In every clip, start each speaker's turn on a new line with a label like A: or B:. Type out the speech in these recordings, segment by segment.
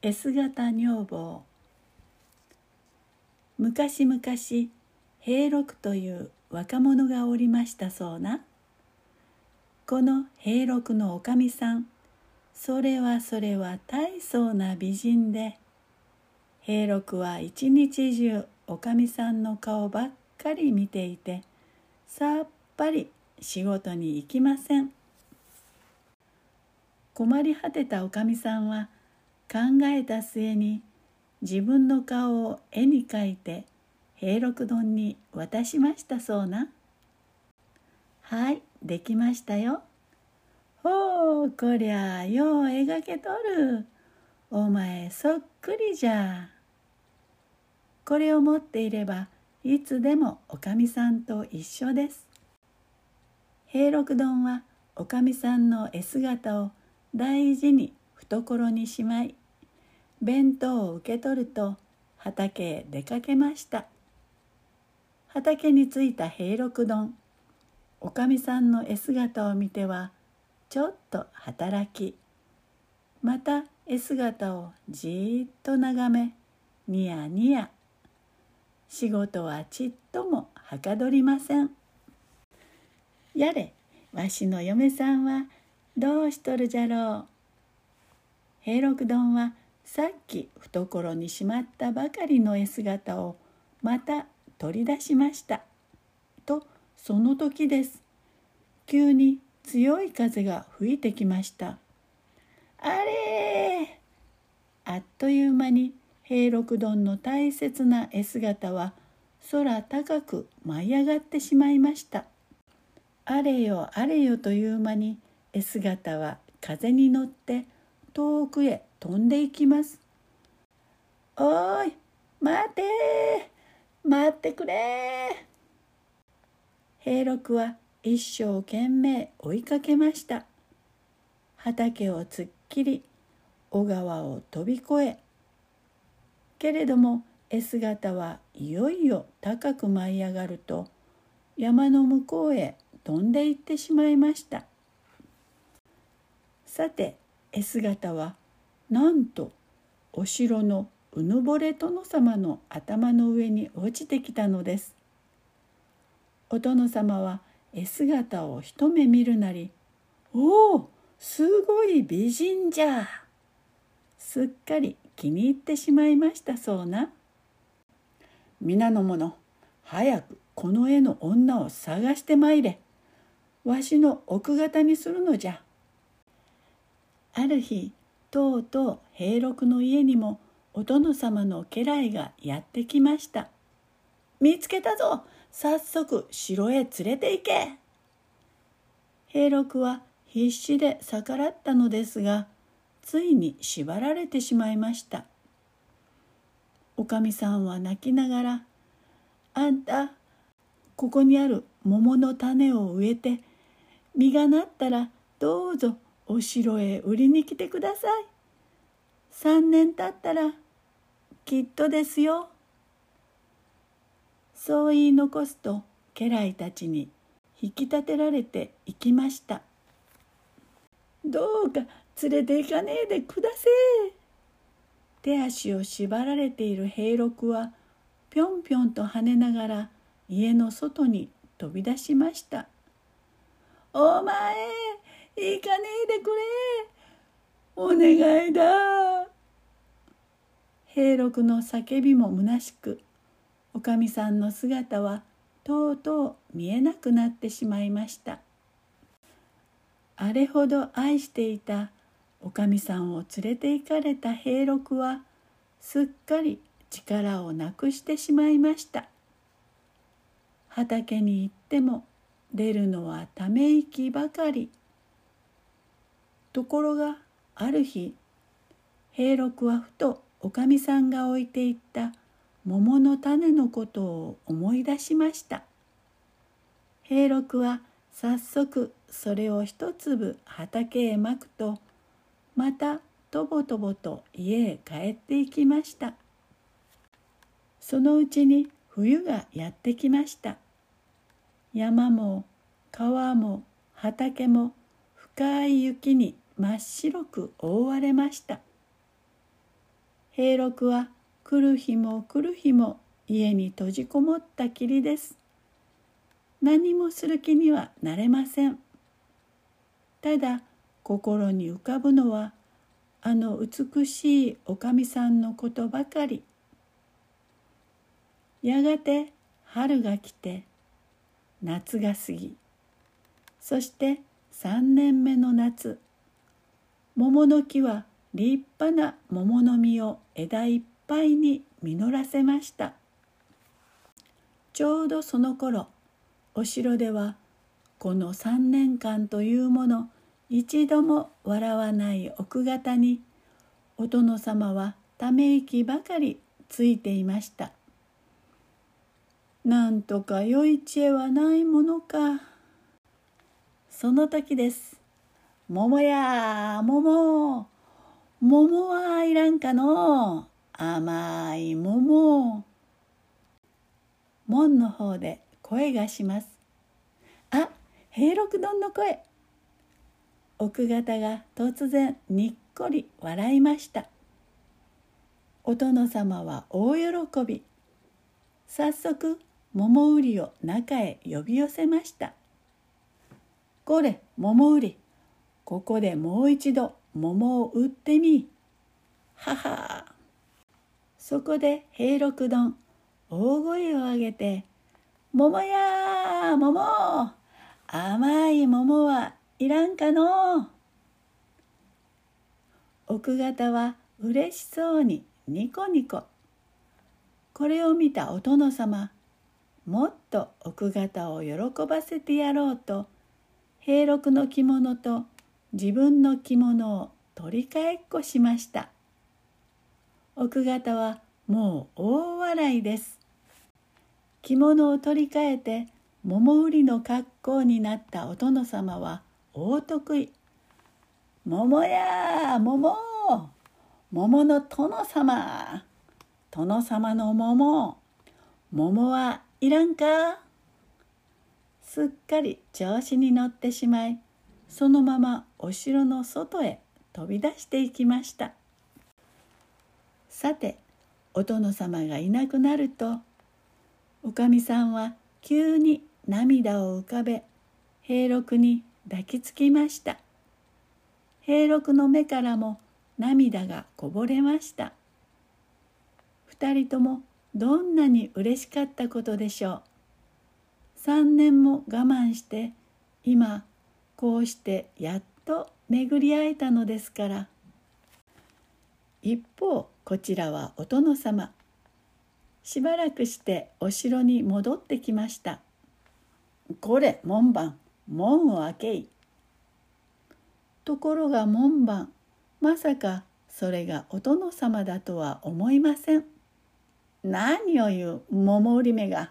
A: S 型女房。昔々平六という若者がおりましたそうな。この平六のおかみさんそれはそれは大層な美人で平六は一日中おかみさんの顔ばっかり見ていてさっぱり仕事に行きません。困り果てたおかみさんは考えた末に自分の顔を絵に描いて平六丼に渡しましたそうな。はいできましたよ。ほうこりゃよう描けとる。お前そっくりじゃ。これを持っていればいつでもおかみさんと一緒です。平六丼はおかみさんの絵姿を大事に懐にしまい弁当を受け取ると畑へ出かけました。畑に着いた平六丼おかみさんの絵姿を見てはちょっと働きまた絵姿をじーっと眺めニヤニヤ。仕事はちっともはかどりません。やれわしの嫁さんはどうしとるじゃろう。平六丼はさっき懐にしまったばかりの絵姿をまた取り出しました。とその時です。急に強い風が吹いてきました。あれあっという間に平六丼の大切な絵姿は空高く舞い上がってしまいました。あれよあれよという間に絵姿は風に乗って遠くへ飛んでいきます。おい待て待ってくれ平六は一生懸命追いかけました。畑を突っ切り小川を飛び越え。けれども絵姿はいよいよ高く舞い上がると山の向こうへ飛んでいってしまいました。さて絵姿はなんとお城のうぬぼれ殿様の頭の上に落ちてきたのです。お殿様は絵姿を一目見るなり「おおすごい美人じゃ!」すっかり気に入ってしまいましたそうな。皆の者早くこの絵の女を探してまいれ。わしの奥方にするのじゃ。ある日とうとう平六の家にもお殿様の家来がやってきました。見つけたぞ早速城へ連れて行け。平六は必死で逆らったのですがついに縛られてしまいました。おかみさんは泣きながら「あんたここにある桃の種を植えて実がなったらどうぞお城へ売りに来てください。三年経ったらきっとですよ。そう言い残すと家来たちに引き立てられて行きました。どうか連れて行かねえでくだせえ。手足を縛られている平六はぴょんぴょんと跳ねながら家の外に飛び出しました。お前行かねえでくれ。お願いだ。平六の叫びも虚しくおかみさんの姿はとうとう見えなくなってしまいました。あれほど愛していたおかみさんを連れて行かれた平六はすっかり力をなくしてしまいました。畑に行っても出るのはため息ばかり。ところがある日平六はふとおかみさんが置いていった桃の種のことを思い出しました。平六は早速それを一粒畑へまくとまたとぼとぼと家へ帰っていきました。そのうちに冬がやってきました。山も川も畑も深い雪に真っ白く覆われました平六は来る日も来る日も家に閉じこもったきりです。何もする気にはなれません。ただ心に浮かぶのはあの美しいおかみさんのことばかり。やがて春が来て夏が過ぎそして3年目の夏桃の木は立派な桃の実を枝いっぱいに実らせました。ちょうどその頃お城ではこの3年間というもの一度も笑わない奥方にお殿様はため息ばかりついていました。なんとか良い知恵はないものか。その時です。桃や桃。桃はいらんかの。甘い桃。門の方で声がします。あ平六丼の声。奥方が突然にっこり笑いました。お殿様は大喜び。早速桃売りを中へ呼び寄せました。これ桃売り。ここでもう一度桃を売ってみ。はは。そこで平六丼大声を上げて「桃や桃。甘い桃はいらんかの。奥方はうれしそうにニコニコ。これを見たお殿様もっと奥方を喜ばせてやろうと平六の着物と自分の着物を取り替えっこしました。奥方はもう大笑いです。着物を取り替えて桃売りの格好になったお殿様は大得意。桃や桃。桃の殿様。殿様の桃。桃はいらんか。すっかり調子に乗ってしまいそのままお城の外へ飛び出していきました。さてお殿様がいなくなるとおかみさんは急に涙を浮かべ平六に抱きつきました。平六の目からも涙がこぼれました。二人ともどんなに嬉しかったことでしょう。3年も我慢して今こうしてやっと巡り会えたのですから。一方こちらはお殿様。しばらくしてお城に戻ってきました。これ門番門を開けい。ところが門番まさかそれがお殿様だとは思いません。何を言う桃売り目が。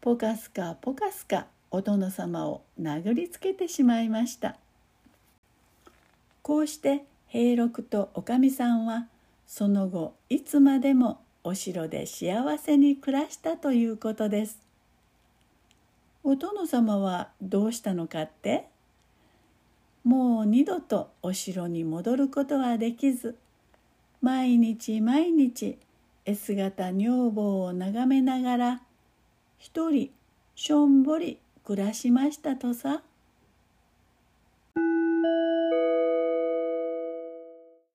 A: ポカスカポカスカ。お殿様を殴りつけてしまいました。こうして平六とおかみさんはその後いつまでもお城で幸せに暮らしたということです。お殿様はどうしたのかって？もう二度とお城に戻ることはできず毎日毎日 S 型女房を眺めながら一人しょんぼり暮らしましたとさ。